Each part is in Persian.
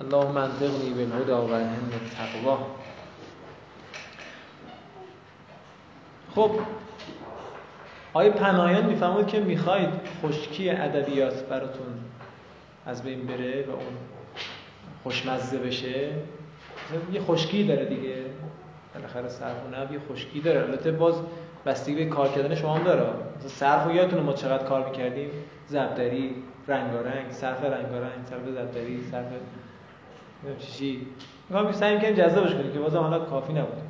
اللهم انطقنی بالهدا و الهمنی التقوا خب آیا پناهیان می‌فهمید که می‌خواید خشکی ادبیات براتون از بین بره و اون خوشمزه بشه. یه خشکی داره دیگه. بالاخره و یه خشکی داره. البته باز بستگی به کار کردن شما هم داره. مثلا صرف و ما چقدر کار می‌کردیم؟ زبدری رنگارنگ صرف رنگارنگ صرف زبدری صرف چی میگم سعی می‌کنیم جذابش کنیم که بازم حالا کافی نبود.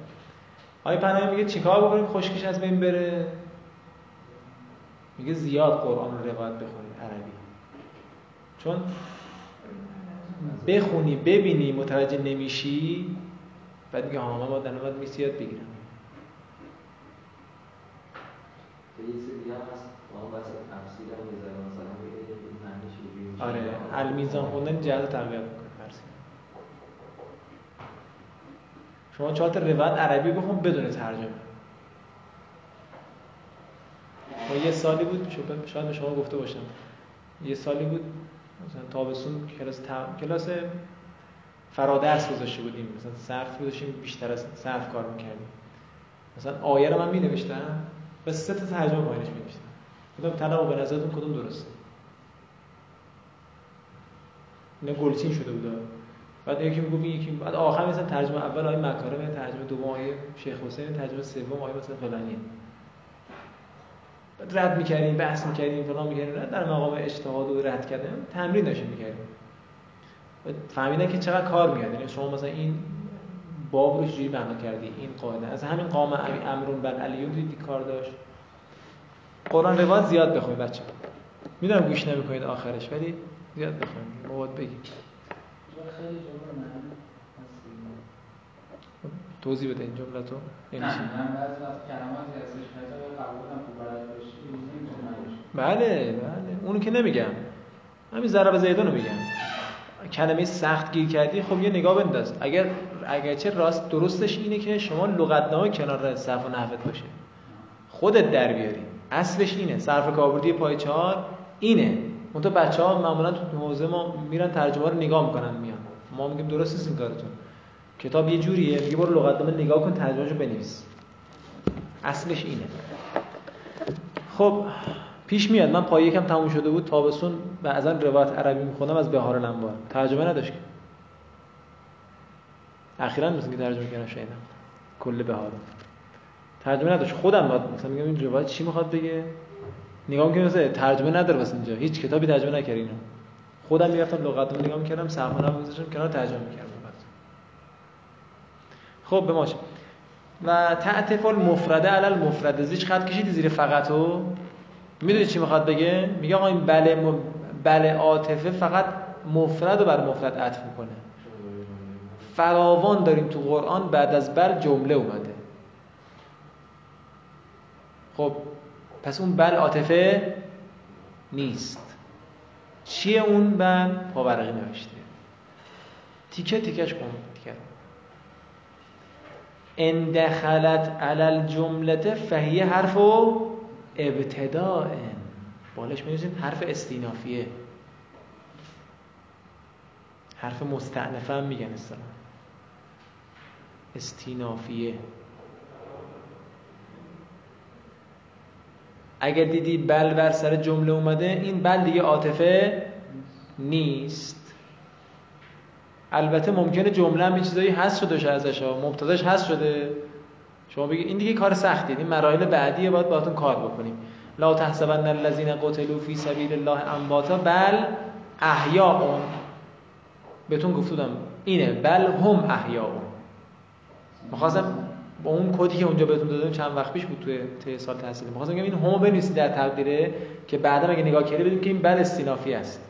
آقای پناهی میگه چیکار بکنیم؟ خشکیش از بین بره. میگه زیاد قرآن رو روایت بخونید عربی. چون بخونی ببینی متوجه نمیشی بعد میگه ها من با در نوبت میسی یاد بگیرم آره المیزان خوندن جهت تقویت می‌کنه شما چهار تا روایت عربی بخون بدون ترجمه. ما یه سالی بود شاید به شما گفته باشم. یه سالی بود مثلا تابستون کلاس کلاس فرادرس گذاشته بودیم. مثلا صرف گذاشتیم بیشتر از صرف کار می‌کردیم. مثلا آیه رو من می نوشتم و سه تا ترجمه پایینش می نوشتم کدوم طلب به نظرتون کدوم درسته؟ اینا گلچین شده بود بعد یکی می‌گفت یکی بعد آخر مثلا ترجمه اول آیه مکارم ترجمه دوم آیه شیخ حسین ترجمه سوم آیه مثلا فلانیه رد می‌کردیم بحث می‌کردیم فلان می‌کردیم در مقام اجتهاد و رد کردن تمرین داشتیم می‌کردیم. فهمیدن که چقدر کار میاد یعنی شما مثلا این باب رو چجوری معنا کردی؟ این قاعده. از همین قام امرون بر علیون دیدی کار داشت. قرآن روایت زیاد بخونید بچه می‌دونم گوش نمی‌کنید آخرش ولی زیاد بخونید. مواد بگید. توضیح بده این جمله تو. یعنی نه من بعضی از کلماتی هستش که قبولم بله بله. اونو که نمیگم. همین ضرب زیدان رو میگم. کلمه سخت گیر کردی خب یه نگاه بنداز. اگر اگرچه راست درستش اینه که شما لغتنامه کنار صرف و نحوت باشه. خودت در بیاری. اصلش اینه. صرف کاربردی پای چهار اینه. اون بچه ها معمولا تو حوزه ما میرن ترجمه رو نگاه می‌کنن میان. ما میگیم درست این کارتون. کتاب یه جوریه. میگه برو لغتنامه نگاه کن ترجمهشو بنویس. اصلش اینه. خب پیش میاد. من پای یکم تموم شده بود. تابستون بعضا روایت عربی می‌خونم از بهار الانبار ترجمه نداشت اخیرا مثلا که ترجمه کردم شنیدم کل بهار ترجمه نداشت. خودم بعد مثلا میگم این روایت چی می‌خواد بگه؟ نگاه می‌کنم مثلا ترجمه نداره واسه اینجا. هیچ کتابی ترجمه نکردین خودم می‌رفتم لغت نگاه می‌کردم رو میذاشتم کنار ترجمه می‌کردم. خب به ماشه و تعطف المفرده علی المفرده زیچ خط کشیدی زیر فقطو می‌دونی چی می‌خواد بگه؟ میگه آقا این بله م... بله عاطفه فقط مفرد رو بر مفرد عطف می‌کنه. فراوان داریم تو قرآن بعد از بل جمله اومده. خب پس اون بل عاطفه نیست. چیه اون بل پاورقی نوشته. تیکه تیکش کن تیکه. ان دخلت علی الجمله فهیه حرف و ابتداء بالش حرف استینافیه. حرف مستعنفه هم میگن اصلا استینافیه. اگر دیدی بل بر سر جمله اومده این بل دیگه عاطفه نیست. البته ممکنه جمله هم چیزایی هست شده ازش ها. مبتداش هست شده. شما بگید این دیگه کار سختیه این مراحل بعدیه باید باهاتون کار بکنیم. لا تحسبن الذين قتلوا فی سبیل الله امواتا. بل احیاء بهتون گفتم اینه. بل هم احیاء می‌خواستم با اون کدی که اونجا بهتون دادم چند وقت پیش بود توی ته سال تحصیلی. می‌خواستم بگم این هم بنویسید در تقدیره که بعدا اگه نگاه کردید ببینید که این بل استینافی است.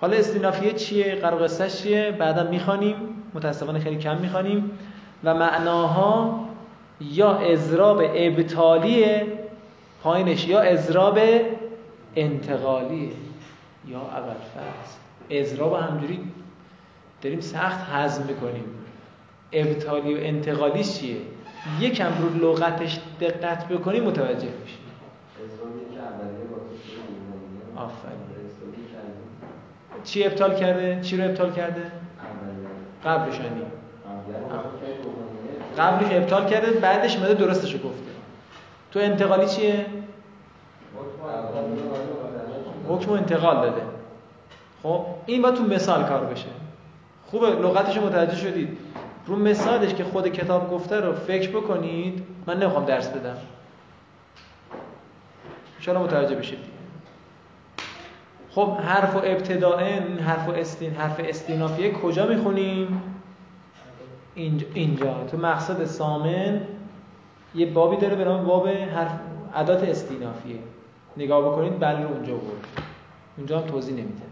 حالا استینافیه چیه؟ قرار چیه؟ بعدا می‌خوانیم. متاسفانه خیلی کم می‌خوانیم. و معناها یا اضراب ابطالیه پایینش یا اضراب انتقالیه یا اول فرض اضراب همجوری داریم سخت هضم می‌کنیم. ابطالی و انتقالی چیه؟ یکم رو لغتش دقت بکنیم متوجه میشیم آفرین. چی ابطال کرده؟ چی رو ابطال کرده؟ قبلش یعنی قبلش ابطال کرده بعدش مده درستش رو گفته. تو انتقالی چیه؟ حکم انتقال. داده. خب این با تو مثال کار بشه. خوبه لغتش متوجه شدید. رو مثالش که خود کتاب گفته رو فکر بکنید من نمی‌خوام درس بدم. شما متوجه بشید خب حرف و ابتداء حرف و استین حرف استینافیه کجا می‌خونیم؟ اینجا, اینجا. تو مقصد سامن یه بابی داره به نام باب حرف عدات استینافیه. نگاه بکنید بله اونجا بود. اونجا هم توضیح نمیده.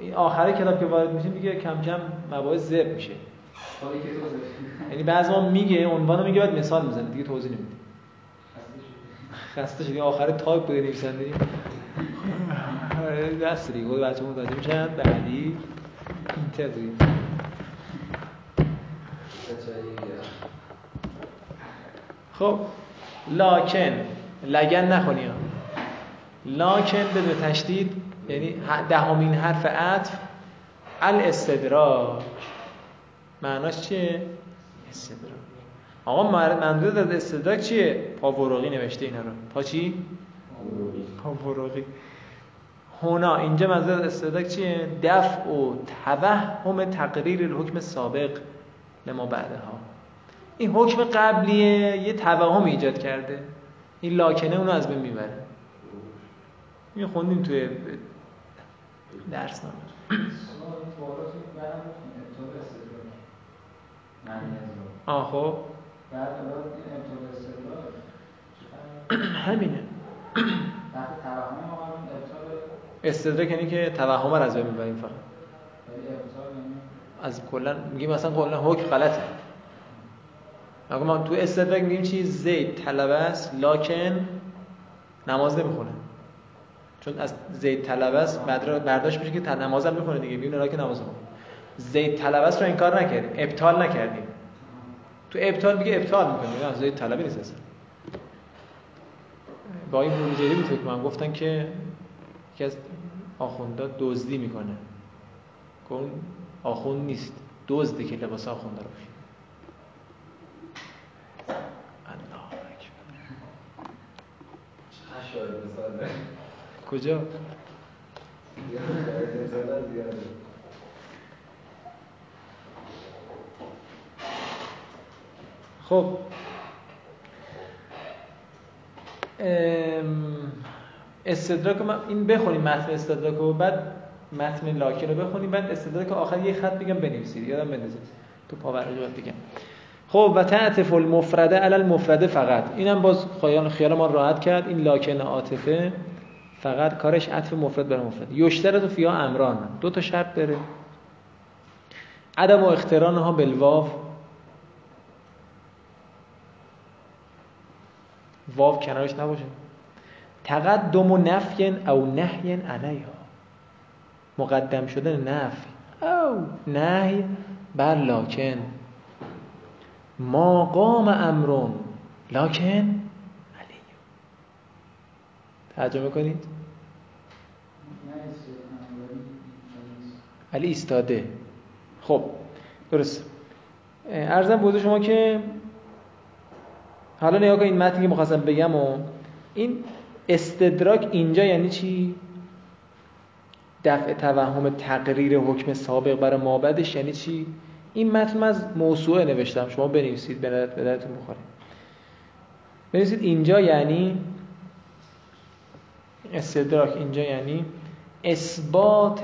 این آخر کتاب که وارد میشیم دیگه کم کم مباحث زب میشه. یعنی بعضی ما میگه عنوانو میگه بعد مثال می‌زنه. دیگه توضیح نمیده. خسته شدی. آخر تایپ بوده نویسنده دست دیگه. بچه متوجه میشن. بعدی اینتر خب لاکن. لگن نخونی لاکن بدون تشدید. یعنی دهمین حرف عطف الاستدراک معناش چیه؟ استدراک آقا منظور از استدراک چیه؟ پاوروغی نوشته اینا رو. پا چی؟ پاوروغی. هنا اینجا منظور از استدراک چیه؟ دفع و توهم تقریر الحکم سابق. لما بعدها. این حکم قبلیه یه توهم ایجاد کرده. این لاکنه اونو از بین می‌بره. می خوندیم توی درس نامه آه همینه. استدراک یعنی که توهم از بین می‌بریم فقط. از کلا میگیم مثلا کلا حکم غلطه. اگه ما تو استدراک میگیم چی؟ زید طلبه است لاکن نماز نمی‌خونه. چون از زید طلبه است برداشت میشه که نماز هم می‌خونه دیگه میونه لاکن نماز می‌خونه زید طلبه است رو انکار نکردیم. ابطال نکردیم. تو ابطال میگه ابطال می‌کنیم از زید طلبه نیست اصلا. با این بروجری بود فکر من گفتن که یکی از آخوندا دزدی می‌کنه. که اون آخوند نیست. دزدی که لباس آخونده رو کجا؟ خب. استدراک من این بخونیم متن استدراک رو بعد متن لاکن رو بخونیم بعد استدراک آخر یه خط بگم بنویسید. یادم بندازید. تو پاورقی بگم. خب و تعطف المفرده علی المفرده فقط. اینم باز خیال خیال ما راحت کرد. این لاکن عاطفه. فقط کارش عطف مفرد بر مفرد. یشترط فیا امران. دو تا شرط داره. عدم و اختران ها بالواو. واو کنارش نباشه. تقدم و نفین او نهین علیها. مقدم شدن نفی. او نهی. بر لاکن ما قام امرون. لاکن علی ترجمه کنید علی ایستاده خب درست ارزم بوده شما که حالا نگاه کنید متنی که مخواستم بگم و این استدراک اینجا یعنی چی؟ دفع توهم تقریر حکم سابق برای مابدش یعنی چی؟ این متن از موسوعه نوشتم شما بنویسید به درتون بخوره بنویسید اینجا یعنی استدراک اینجا یعنی اثبات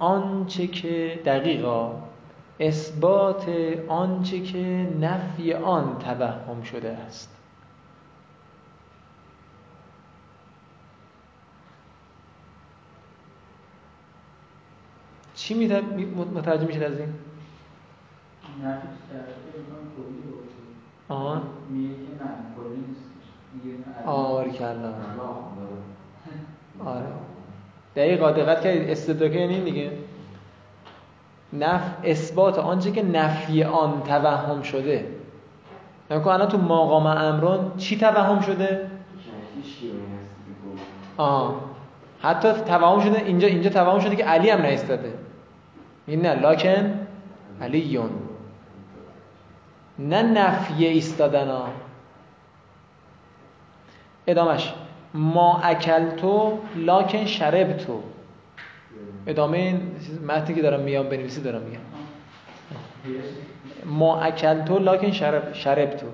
آنچه که دقیقا اثبات آنچه که نفی آن توهم شده است. چی متوجه میشه از این؟ آن آره کلا. آره. دقیقا دقت کردید استدراک یعنی دیگه. نف اثبات آنچه که نفی آن توهم شده. نکن الان تو مقام امران چی توهم شده؟ آه حتی توهم شده اینجا اینجا توهم شده که علی هم نایستاده. این نه لاکن علیون. نه نفیه ایستادن ها. ادامش. ما اکلتو لاکن شربتو ادامه این متنی که دارم میام بنویسی دارم میگم. ما اکلتو لاکن شرب شربتو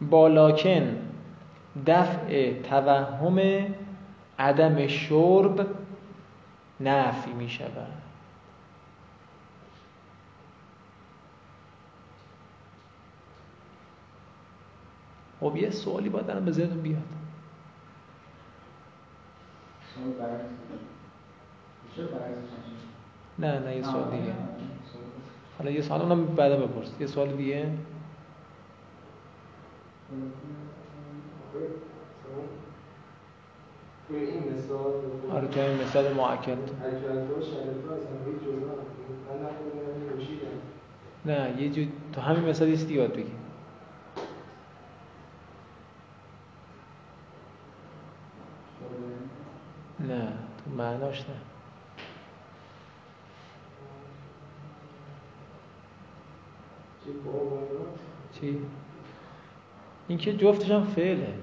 با لاکن دفع توهم عدم شرب نفی می شود. خب یه سوالی باید دارم به ذهنتون بیاد. نه نه یه سوال دیگه. حالا یه سوال اونم بعدا بپرس. یه سوال دیگه؟ توی آره تو این مثال معکد نه یه جو تو همین مثال یه یاد بگی. نه تو معناش نه. چی؟ این که جفتش هم فعله.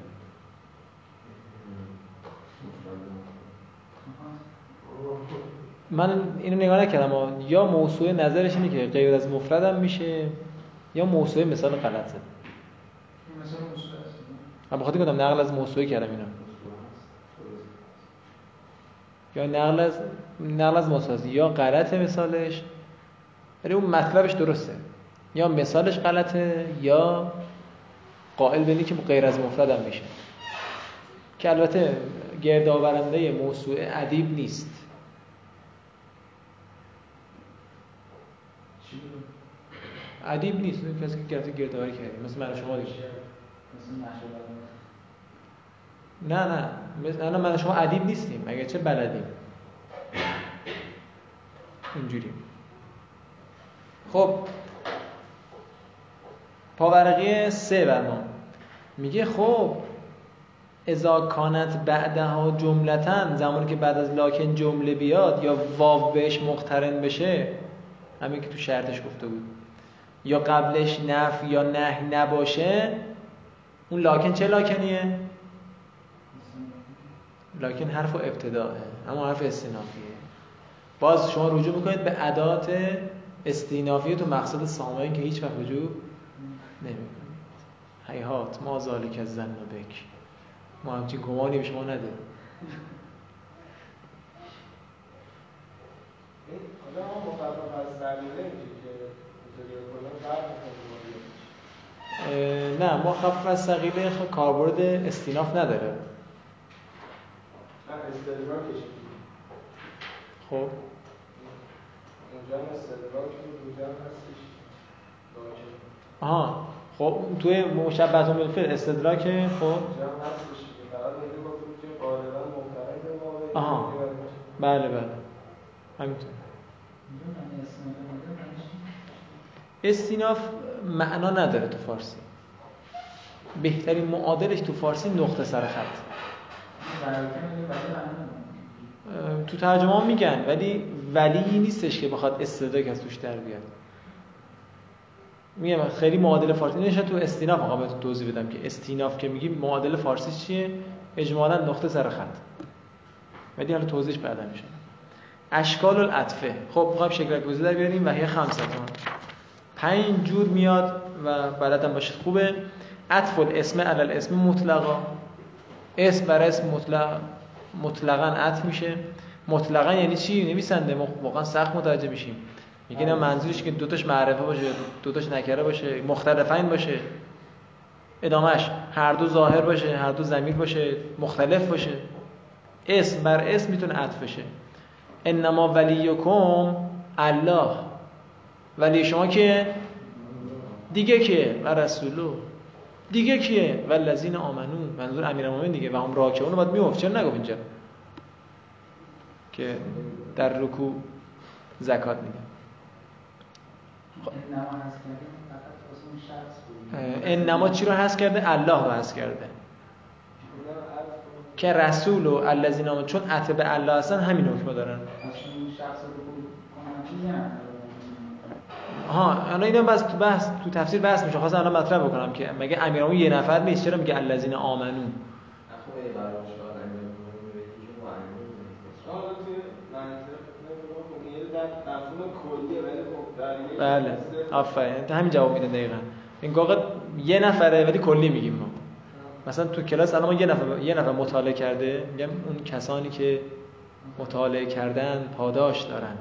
من اینو نگاه نکردم یا موضوع نظرش اینه که غیر از مفردم میشه یا موضوع مثال غلطه. من بخاطر گفتم نقل از موضوع کردم اینا. یا نقل از نقل از موضوع یا غلطه مثالش ولی اون مطلبش درسته. یا مثالش غلطه یا قائل به که غیر از مفردم میشه. که البته گردآورنده موضوع ادیب نیست. ادیب نیست کسی که گرد گردآوری کردیم مثل من شما دیگه. نه نه. مثل من شما ادیب نیستیم. اگه چه بلدیم؟ اینجوری خب پاورقی سه برمان میگه خب ازا کانت بعدها جملتن زمانی که بعد از لاکن جمله بیاد یا واو بهش مقترن بشه همین که تو شرطش گفته بود. یا قبلش نف یا نه نباشه اون لاکن چه لاکنیه؟ لاکن حرف و ابتداه اما حرف استینافیه باز شما رجوع می‌کنید به عدات استینافیه تو مقصد سامعین که هیچ وقت رجوع نمی حیات ما ذالک از زن بک ما همچین گمانی به شما نده نه ما خفف از سقیله کاربرد استیناف نداره خب. آها. خب توی مشبهه بالفعل استدراک خب. آها. بله بله. همینطور. استیناف معنا نداره تو فارسی. بهترین معادلش تو فارسی نقطه سر خط. تو ترجمه میگن ولی ولی نیستش که بخواد استدراک از توش در بیاد. میگم خیلی معادل فارسی نشه تو استیناف آقا بهتون توضیح بدم که استیناف که میگیم معادل فارسی چیه؟ اجمالا نقطه سر خط. ولی حالا توضیحش بعدا میشه. اشکال العطفه. خب می‌خوایم شکل گزی در بیاریم. و هی خمستون پنج جور میاد و بلدم باشید خوبه. عطف الاسم علی الاسم مطلقا. اسم بر اسم مطلق مطلقا عطف میشه. مطلقا یعنی چی؟ نویسنده. واقعا سخت متوجه میشیم. میگه نه منظورش که دوتاش معرفه باشه دوتاش نکره باشه مختلفین باشه. ادامش هر دو ظاهر باشه هر دو زمیر باشه مختلف باشه. اسم بر اسم می‌تونه عطف بشه. انما ولیکم الله. ولی شما که دیگه که و رسولو. دیگه کیه؟ والذین آمنو. منظور امیرالمومنین دیگه و هم راکعون رو باید می‌گفت. چرا نگفت اینجا؟ که در رکوع زکات میده این نما هست کردیم فقط واسه اون شخص بود انما چی رو هست کرده؟ الله رو هست کرده. که رسول و الذین آمنو چون عطف به الله هستن همین حکم دارن. ها الان اینم بس تو بحث تو تفسیر بحث میشه. خواستم الان مطرح بکنم که مگه امیرامون یه نفر نیست؟ چرا میگه الذین آمنو اخوه براش شاید انجام کنیم بهتیشون با انجام کنیم حالا توی منطق نمی‌دونم، خب این در مفهوم کلیه ولی خب در یک بله. آفرین. همین جواب میده دقیقا. این واقع یه نفره ولی کلی میگیم ما. مثلا تو کلاس الان ما یه نفر یه نفر مطالعه کرده. میگم اون کسانی که مطالعه کردن پاداش دارند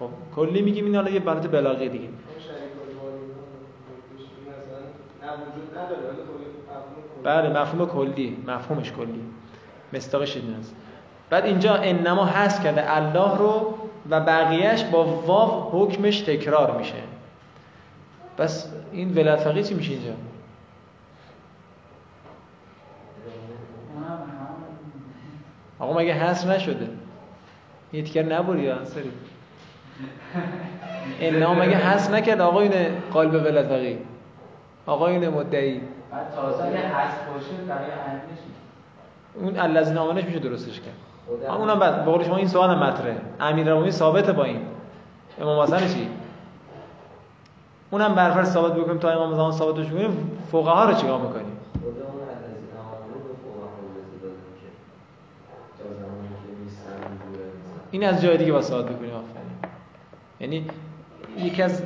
خب کلی میگیم این حالا یه بنات بلاغه دیگه. بله مفهوم کلی. مفهومش کلی. مستاقش این بعد اینجا انما هست کرده. الله رو و بقیهش با واو حکمش تکرار میشه. پس این ولایت فقیه چی میشه اینجا؟ آقا مگه حصر نشده؟ یه تیکر نبری یا؟ انصاری انما مگه حصر نکرد؟ آقایون قالب ولایت فقیه آقایون مدعی. بعد تازه هست باشه برای اون الذین آمنش میشه درستش کرد. آه، اونم بعد بقول شما این سوال هم مطرحه. امیرالمومنین ثابته با این. امام حسن چی؟ اونم برفرض ثابت بکنیم تا امام زمان ثابت بشه بکنیم فقها رو چیکار می‌کنیم؟ به این از جای دیگه با ثابت بکنیم آفرین. یعنی یکی از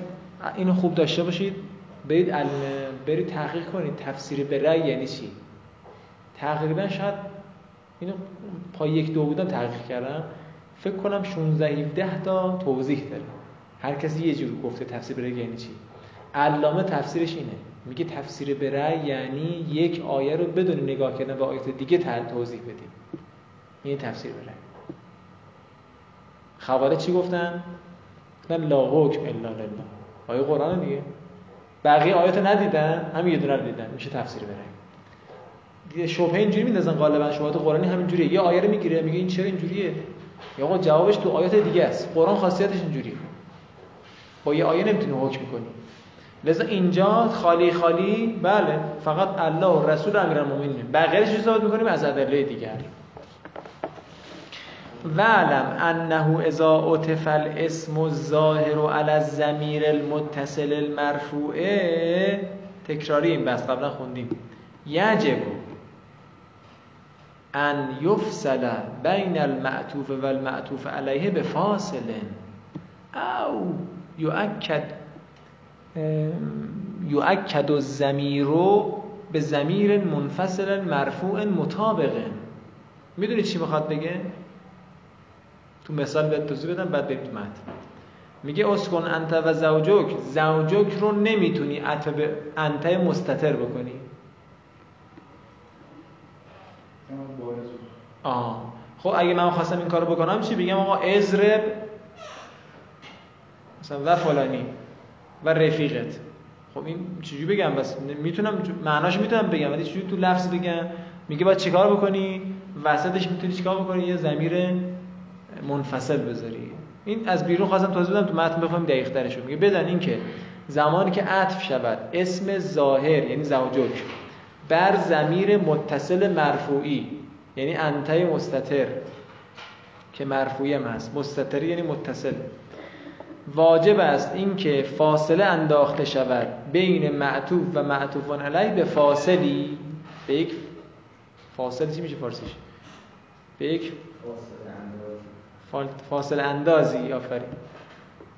اینو خوب داشته باشید برید ال... برید تحقیق کنید. تفسیر به رأی یعنی چی؟ تقریبا شاید اینو پای یک دو بودم تحقیق کردم. فکر کنم 16 17 تا توضیح داره. هر کسی یه جور گفته تفسیر به رأی یعنی چی؟ علامه تفسیرش اینه. میگه تفسیر رأی یعنی یک آیه رو بدون نگاه کردن به آیات دیگه تل- توضیح بدیم. این تفسیر به رأی خواره چی گفتن؟ گفتن لا حکم الا لله. آیه قرآن دیگه. بقیه آیات ندیدن همین یه دونه دیدن. میشه تفسیر برای دیگه شبهه اینجوری میندازن غالبا شبهات قرآنی همین جوریه یه آیه رو می‌گیره میگه این چرا اینجوریه؟ یا آقا جوابش تو آیات دیگه است. قرآن خاصیتش اینجوریه. با یه آیه نمی‌تونی حکم کنی. لذا اینجا خالی خالی بله فقط الله و رسول و امیرالمومنین. بقیه‌اش رو ثابت می‌کنیم؟ از ادله دیگر. وعلم انه اذا عطف الاسم الظاهر على الضمیر المتصل المرفوع تکراری این بس قبلا خوندیم. یجب ان یفصل بین المعطوف و المعطوف علیه به فاصل او یؤکد یؤکد الضمیر به ضمیر منفصل مرفوع مطابق. می‌دونی چی می‌خواد بگه؟ تو مثال بهت توضیح بدم بعد بریم متن. میگه اسکن انت و زوجک. زوجک رو نمی‌تونی عطف به انت مستتر بکنی. آه. خب اگه من خواستم این کارو بکنم چی؟ بگم آقا ازرب مثلا و فلانی و رفیقت. خب این چجوری بگم؟ بس می‌تونم معناش می‌تونم بگم ولی چجوری تو لفظ بگم؟ میگه باید چیکار بکنی؟ وسطش می‌تونی چیکار بکنی؟ یه ضمیر منفصل بذاری. این از بیرون خواستم توضیح بدم تو متن بفهم دقیق ترش میگه بدن این که زمانی که عطف شود اسم ظاهر یعنی زوجک بر ضمیر متصل مرفوعی. یعنی انتای مستتر که مرفوعی هم هست. مستتر یعنی متصل. واجب است اینکه فاصله انداخته شود بین معطوف و معطوفان علیه به فاصلی به یک فاصله چی میشه فارسیش؟ به یک فاصله اندازی آفرین.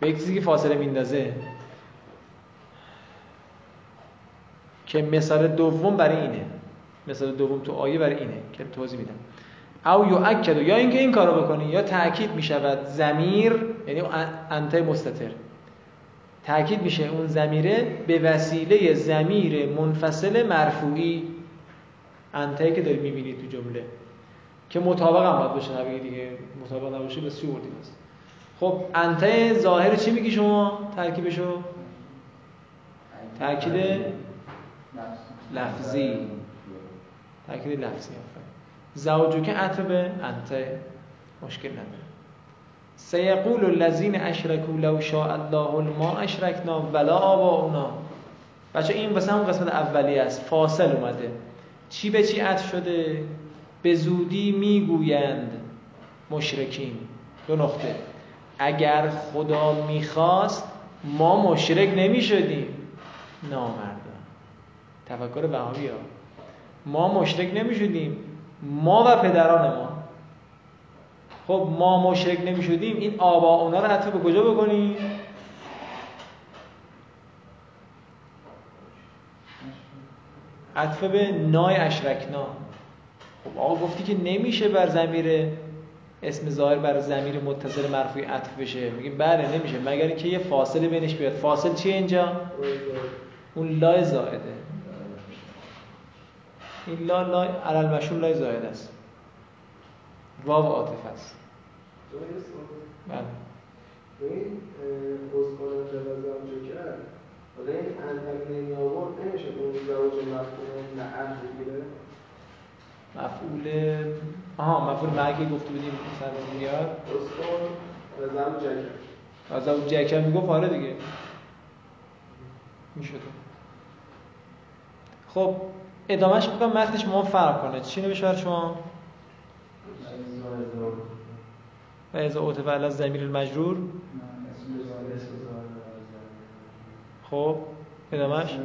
به یک چیزی که فاصله میندازه. که مثال دوم برای اینه. مثال دوم تو آیه برای اینه که توضیح میدم. او یؤکد یا اینکه این کارو بکنی یا تاکید می‌شود ضمیر یعنی انته مستتر. تاکید میشه اون ضمیره به وسیله ضمیر منفصل مرفوعی انته که داری می‌بینی تو جمله. که مطابق هم باید باشه نبیگی دیگه. مطابق نباشه بس چی بردیم است خب انته ظاهر چی میگی شما؟ ترکیبشو تاکید لفظی. تأکید لفظی آفرین. زوجو که عطف به انت مشکل نداره. سیقول الذین اشرکوا لو شاء الله ما اشرکنا ولا آباؤنا. بچه این واسه همون قسمت اولی است. فاصل اومده. چی به چی عطف شده؟ به زودی می‌گویند مشرکین. دو نقطه. اگر خدا می‌خواست ما مشرک نمی‌شدیم. نامردان. تفکر بهامی ها ما مشرک نمی‌شدیم. ما و پدران ما. خب ما مشرک نمی‌شدیم این آبا اونا رو عطف به کجا بکنیم؟ عطف به نای اشرکنا. خب آقا گفتی که نمیشه بر زمیر اسم ظاهر بر زمیر متصل مرفوع عطف بشه. میگیم بله نمیشه. مگر اینکه یه فاصله بینش بیاد. فاصل چیه اینجا؟ اون لای زائده. این لا لای علل مشهور لای زائد است. واو عاطف است. بله. این اسکان جوازم جو کرد؟ حالا این انتک نمی آورد نمیشه اون زوج مفهوم نه عهد بگیره؟ مفعول آها مفعول مرگی گفته بودیم مثلا بیاد اسکان و زم از اون جکر می‌گفت آره دیگه. می‌شد. خب ادامهش می‌کنم متنش ما فرق کنه. چی نمیشه برای شما؟ و ازا اوت و از زمیر المجرور. خب ادامهش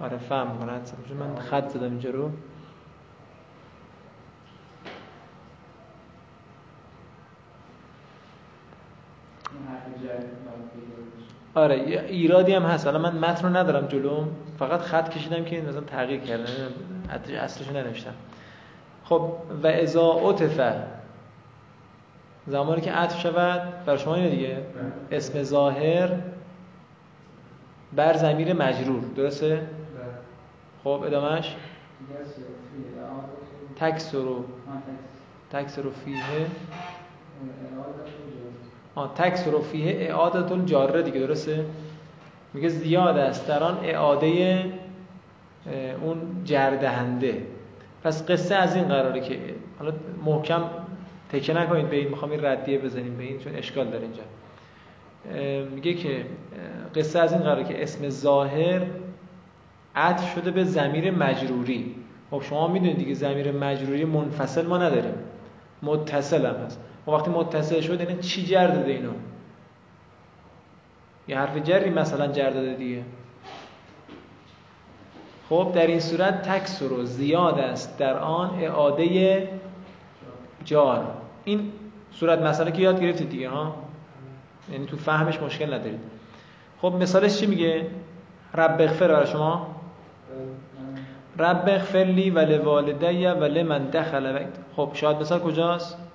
آره فهم می‌کنه. من خط زدم اینجا رو. آره ایرادی هم هست. حالا من متن رو ندارم جلوم فقط خط کشیدم که مثلا تغییر حتی اصلش ننوشتم. خب و ازا عطف. زمانی که عطف شود برای شما اینه دیگه. اسم ظاهر بر زمیر مجرور. درسته؟ خب ادامهش تکسرو تکسرو فیه. آه تکسرو فیه اعادت الجاره دیگه درسته؟ میگه زیاد است در آن اعاده اون جردهنده. پس قصه از این قراره که حالا محکم تکه نکنید به این می‌خوام این ردیه بزنیم به این چون اشکال داره اینجا. میگه که قصه از این قراره که اسم ظاهر عطف شده به زمیر مجروری. خب شما می‌دونید دیگه زمیر مجروری منفصل ما نداریم. متصل هم هست. و وقتی متصل شد اینه چی جر داده اینو؟ یه حرف جری مثلا جر داده دیگه. خب در این صورت تکسر و زیاد است در آن اعاده جار. این صورت مسئله که یاد گرفتید دیگه ها؟ یعنی تو فهمش مشکل ندارید. خب مثالش چی میگه؟ رب اغفر برای شما. رب اغفر لی و لوالدی و لمن دخل خب شاید مثال کجاست؟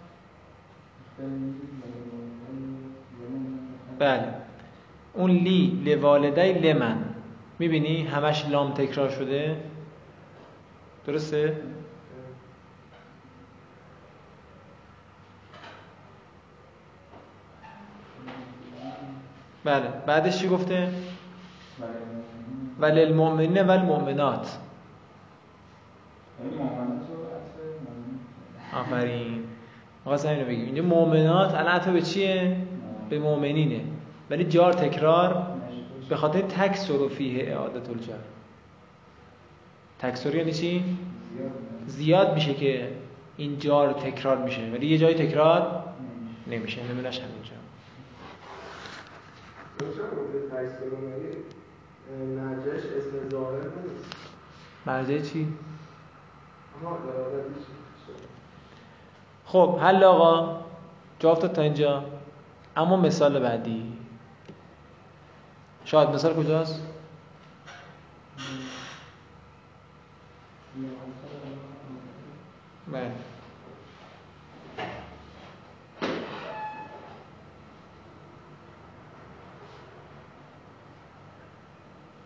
بله. اون لی لوالدی لمن. می‌بینی همش لام تکرار شده؟ درسته؟ بله. بعدش چی گفته؟ ولی المؤمنین و المؤمنات. آفرین. آقا اینو بگیم. اینجا مؤمنات الان به چیه؟ به مؤمنینه. ولی جار تکرار به خاطر تکسر و فیه اعادت الجر تکسر یعنی چی؟ زیاد میشه که این جار تکرار میشه. ولی یه جای تکرار نمیشه. نمونهش همینجا. اسم ظاهر نیست. مرجع چی؟ خب حل آقا. جواب تا اینجا. اما مثال بعدی. شاید مثال کجاست؟ بله.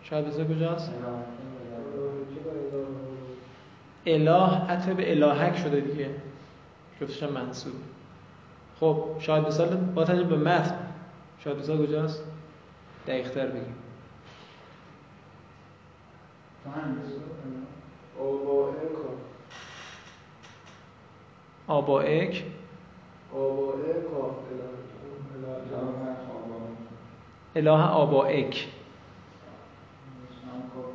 شاید مثال کجاست؟ اله حتی به الهک شده دیگه. جفتش هم منصوب. خب شاید مثال با توجه به متن. شاید مثال کجاست؟ دقیق تر بگیم. آبائک. آبان اله آبائک هم کار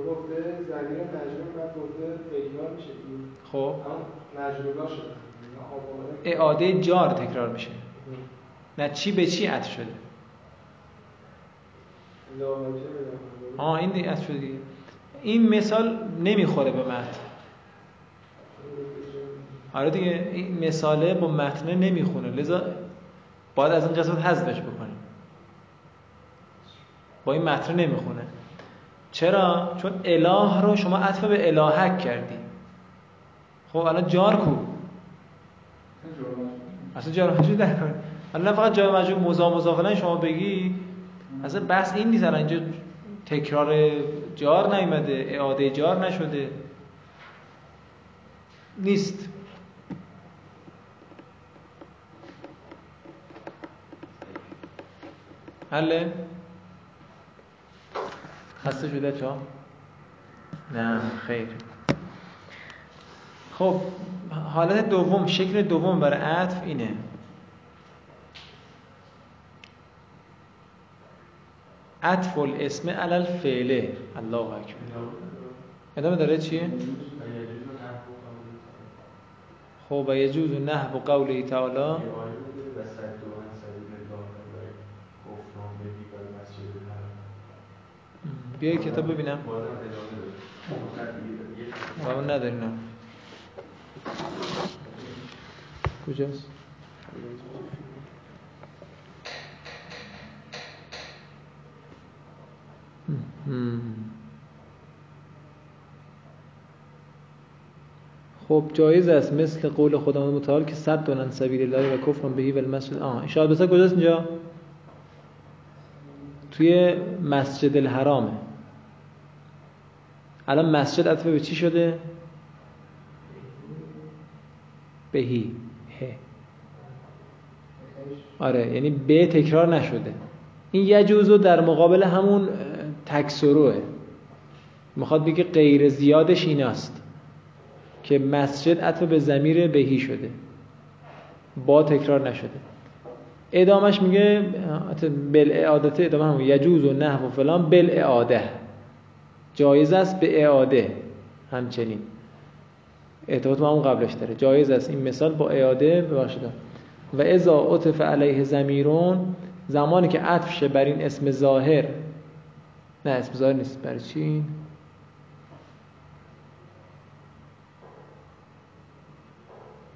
گفته زمین مجموع بعد گفته تکرار میشه. خب. مجموعا شده. اعاده جار تکرار میشه. نه چی به چی عطف شده؟ آه این عطف شده این مثال نمی‌خوره به متن. آره دیگه این مثاله با متن نمی‌خونه. لذا باید از این قسمت حذفش بکنیم. با این متن نمی‌خونه. چرا؟ چون اله رو شما عطف به الهک کردی. خب الان جار کو. اصلا جار مجرور در الان فقط جار مجرور مضاف الیه شما بگی. اصلا بحث این نیست الان. اینجا تکرار جار نیومده اعاده جار نشده. نیست. حله خسته شده چا نه خیر. خب حالت دوم شکل دوم برای عطف اینه. عطف الاسم علی الفعله الله اکبر. ادامه داره چیه خب و یجوز نحو قوله تعالی. بیا کتاب ببینم. و نداریم نه. کجاست. خب جایز است مثل قول خداوند متعال که صد دونن سبیل الله و کفر بهی و المسجد. آه اشاره بسا کجاست اینجا؟ توی مسجد الحرامه. الان مسجد عطفه به چی شده؟ بهی. ه آره یعنی به تکرار نشده. این یجوزو در مقابل همون تکسروه. می‌خواد بگه غیر زیادش ایناست که مسجد عطف به زمیر بهی شده. با تکرار نشده. ادامش میگه بل اعادت ادامه همون یجوز و نحو و فلان بل اعاده. جایز است به اعاده همچنین. ارتباط ما اون قبلش داره. جایز است. این مثال با اعاده ببخشید. و اذا عطف علیه زمیرون زمانی که عطف شه بر این اسم ظاهر نه اسم ظاهر نیست. برای چی؟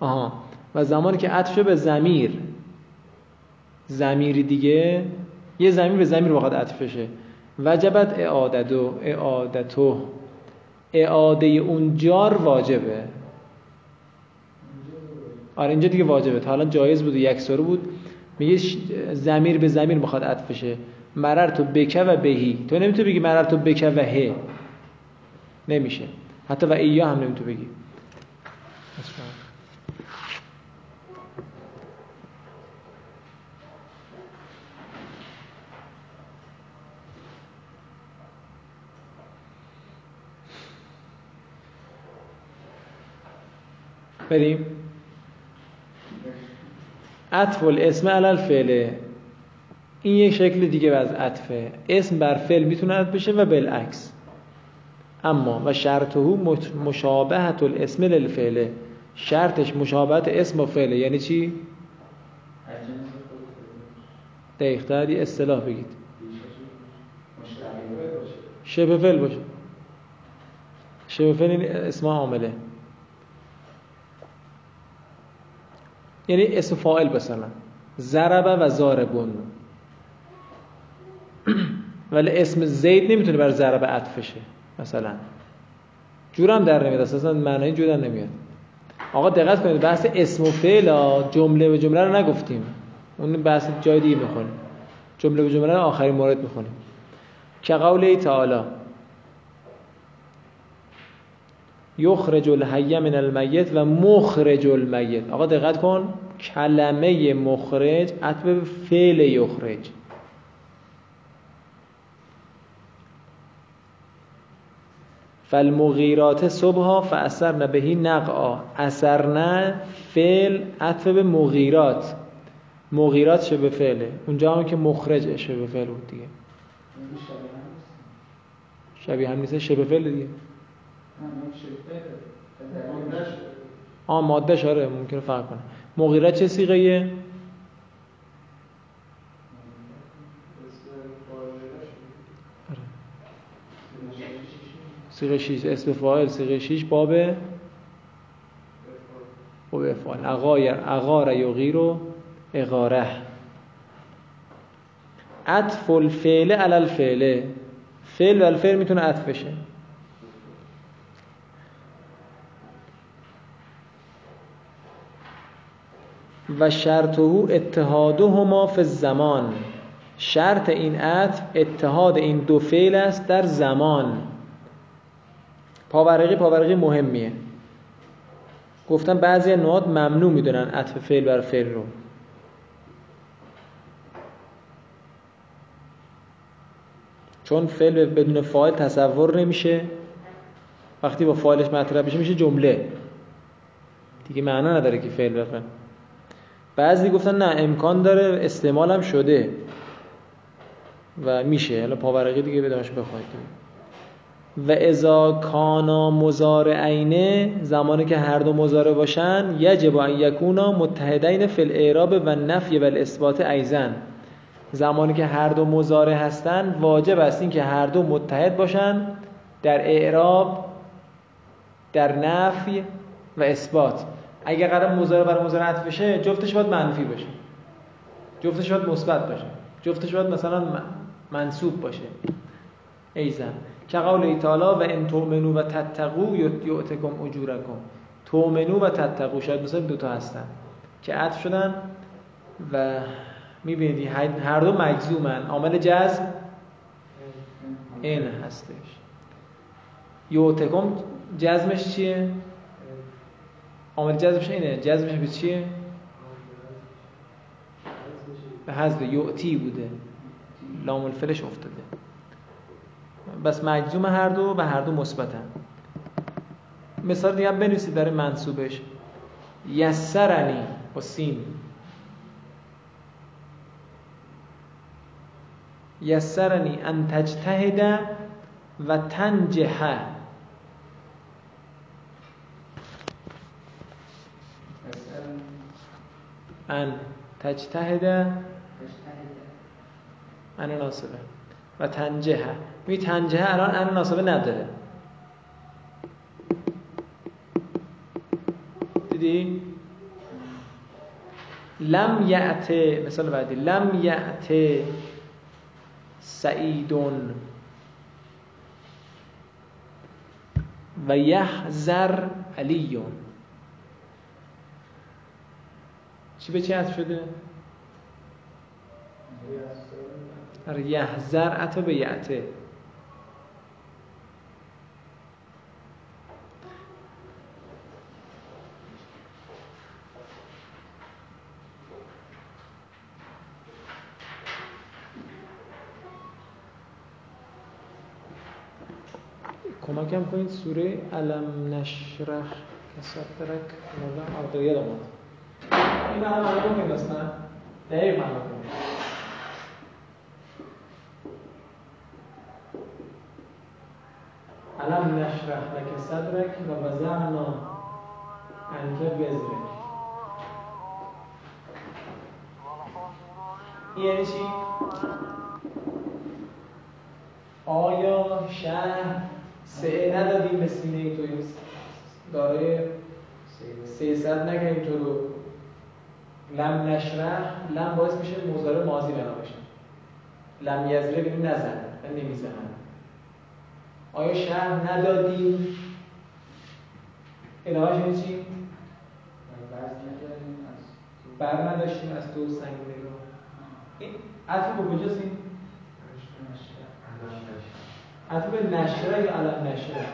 آها. و زمانی که عطف شه به زمیر زمیری دیگه یه زمیر به زمیر واقعا عطف شه وجبت اعادتو اعادتو. اعاده اون جار واجبه. آره اینجا دیگه واجبه. حالا جایز بود و یک سره بود. میگه زمیر به زمیر می‌خواد عطف شه مرر تو بکه و بهی. تو نمی‌تونی بگی مرر تو بکه و هه. نمیشه. حتی و ایا هم نمی‌تونی بگی. بریم. عطف الاسم علی الفعل. این یک شکل دیگه از عطفه. اسم بر فعل می‌تونه عطف بشه و بالعکس. اما و شرطه مشابهت الاسم للفعل. شرطش مشابهت اسم و فعله یعنی چی؟ دقیقتر یه اصطلاح بگید. شبه فعل باشه. شبه فعل این اسم عامله. یعنی اسم فاعل مثلا ضربه و ضاربون. ولی اسم زید نمی‌تونه بر ضربه عطف شه مثلا. جورم در نمیاد اساسا معنی جور نمیاد. آقا دقت کنید بحث اسم و فعل جمله به جمله رو نگفتیم. اون بحث جای دیگه می‌خونیم. جمله به جمله آخرین مورد می‌خونیم. که قوله تعالی. یخرج الحی من المیت و مخرج المیت. آقا دقت کن کلمه مخرج عطف به فعل یخرج. فالمغیرات صبحا فاثرن بهی نقعا اثرن فعل عطف به مغیرات. مغیرات شبه فعله؟ اونجا هم که مخرج شبه فعل بود دیگه. نیست. شبیه هم نیست شبه فعل دیگه. آ ماده شاره ممکنه فرق کنه. مغیرات چه سیغه اسم فاعلش. سیغه 6 اسم فاعل سیغه 6 باب؟ باب افعال اغایر اغار یغیر و اغاره. عطف الفعل علی الفعل فعل و الفعل می‌تونه عطف بشه. و شرطه اتحادهما فی الزمان. شرط این عطف اتحاد این دو فعل است در زمان. پاورقی پاورقی مهمیه. گفتم بعضی نوعات ممنوع می‌دونن عطف فعل بر فعل رو. چون فعل بدون فاعل تصور نمیشه. وقتی با فاعلش مطرح بشه میشه جمله. دیگه معنا نداره که فعل بفعل بعضی گفتن نه امکان داره استعمال هم شده. و میشه. حالا پاورقی دیگه بدانش بخواید و اذا کانا مزارعین زمانی که هر دو مزارع باشن یجب ان یکونا متحدین فی الاعراب و نفی و الاثبات ایزن زمانی که هر دو مزارع هستن واجب است این که هر دو متحد باشن در اعراب در نفی و اثبات. اگر قرار مزارع بر مزارع عطف بشه جفتش باید منفی باشه. جفتش باید مثبت باشه. جفتش باید مثلا منصوب باشه. ایزن که قول تعالی و ان تؤمنو و تتقو یؤتکم اجورکم. تؤمنو و تتقو شاید مثلا دو تا هستن که عطف شدن و می‌بینید هر دو مجزومن. عامل جزم؟ این هستش. یؤتکم جزمش چیه؟ عامل جزمش اینه جزمش به چیه؟ به حذف یؤتی بوده. لام الفلش افتاده. بس مجزوم هر دو و هر دو مثبتن. مثال دیگه بنویسید برای منصوبش. یسرنی با سین. یسرنی ان تجتهد و تنجح مثلا ان تجتهد. ان ناصبه و تنجه. می تنجه الان ان ناصبه نداره. دیدی؟ لم یعت مثال بعدی. لم یعت سعیدون. و یحذر علیون. چی به چی عطف شده؟ آره یحذر عطف به یعته کمکم کنید سوره علم نشرح. کساترک مولا آره یادم اومد این معنا کنید اصلا دقیق معنا کنید علم نشرح لك صدرك و وضعنا عنك وزرك یعنی چی؟ آیا شهر سعه ندادیم به سینه تو دارای سه صد نکنیم تو رو لم نشرح لم باعث میشه مزاره ماضی بنا بشه لم یزره بینیم نزن و نمی‌زنن آیا شهر ندادیم ادامهش یعنی چی؟ بر نداشتیم از تو سنگ نگاه این عطف به کجاست این؟ عطف به نشره یا علم نشره؟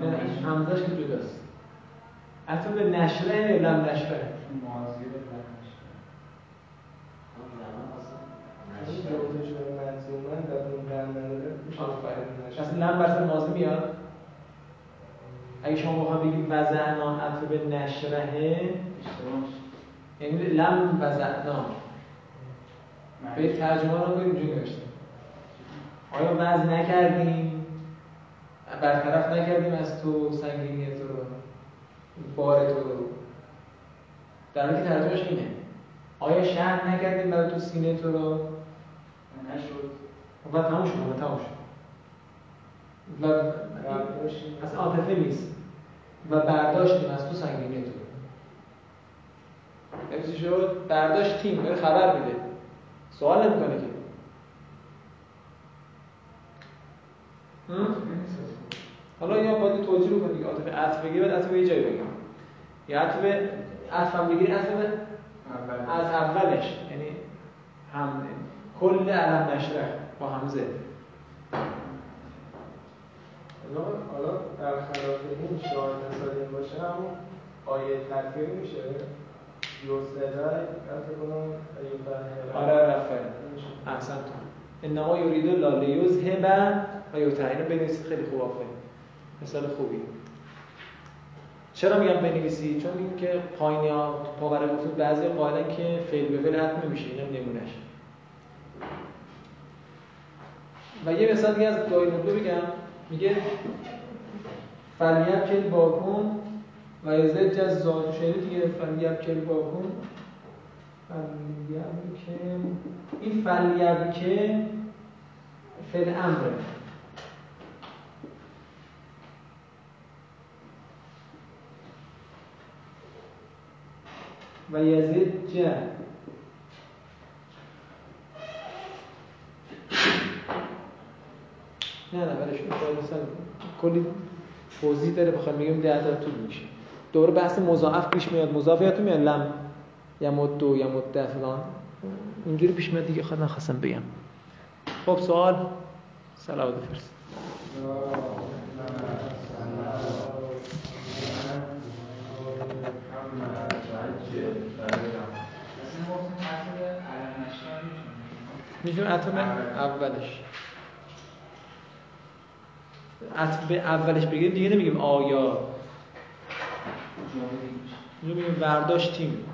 علم نه. همزش که جداست عطف به نشره یا لم نشره؟ چون ماضی رو علم نشه. این جفتشون مجزومن و اون لم نداره. اصلا لم برسر ماضی میاد. اگه شما بخوام بگیم وزعنا به نشرهه یعنی لم وزعنا به ترجمه رو کنیم اینجوری نوشته. آیا وزن نکردیم؟ برطرف نکردیم از تو سنگینی تو رو بار تو رو. در حالی که ترجمهش اینه. آیا شهر نکردیم برای تو سینه تو رو؟ نشد. و تموم شد و تموم شد. و از عاطفه نیست. و برداشتیم از تو سنگینی تو. نمیسی شد؟ برداشتیم داره خبر میده. سوال نمی‌کنه که؟ حالا یا باید توجیه رو کنید عاطفه عطف بگیری بعد عطف به یه جایی بگیم یا عطف به عطف هم بگیری عطف به از اولش. یعنی هم کل علم نشره با همزه حالا حالا برخلاف این شعار مثالی باشه همون آیه تکفیر میشه. یوسدای فکر کنم آره رفعه. احسن انما یرید الله لیذهب و یطهر اینو بنویسید خیلی خوب آفرین مثال خوبی. چرا میگم بنویسی چون که پایینی ها گفتون بعضی قاعدن که فعل به فعل حتم نمیشه اینم نمونهش. و یه مثال دیگه از داینوبلو بگم. میگه فلیب کل باکن و ازد جزاد شنید دیگه فلیب کل باکن فلیب که این فلیب که فعل امره و یزید جه نه نه ولش کن. مثلا کلی توضیح داره بخوام بگم ده تا طول میشه دوباره بحث مضاعف پیش میاد. مضاف یادتون میاد؟ لم یا مدو یا مده فلان. اینجوری پیش میاد دیگه. خود نخواستم بگم. خب سوال؟ سلام می‌تونیم عطف به اولش. عطف به اولش بگیم دیگه نمیگیم آیا. اینجا میگیم برداشتیم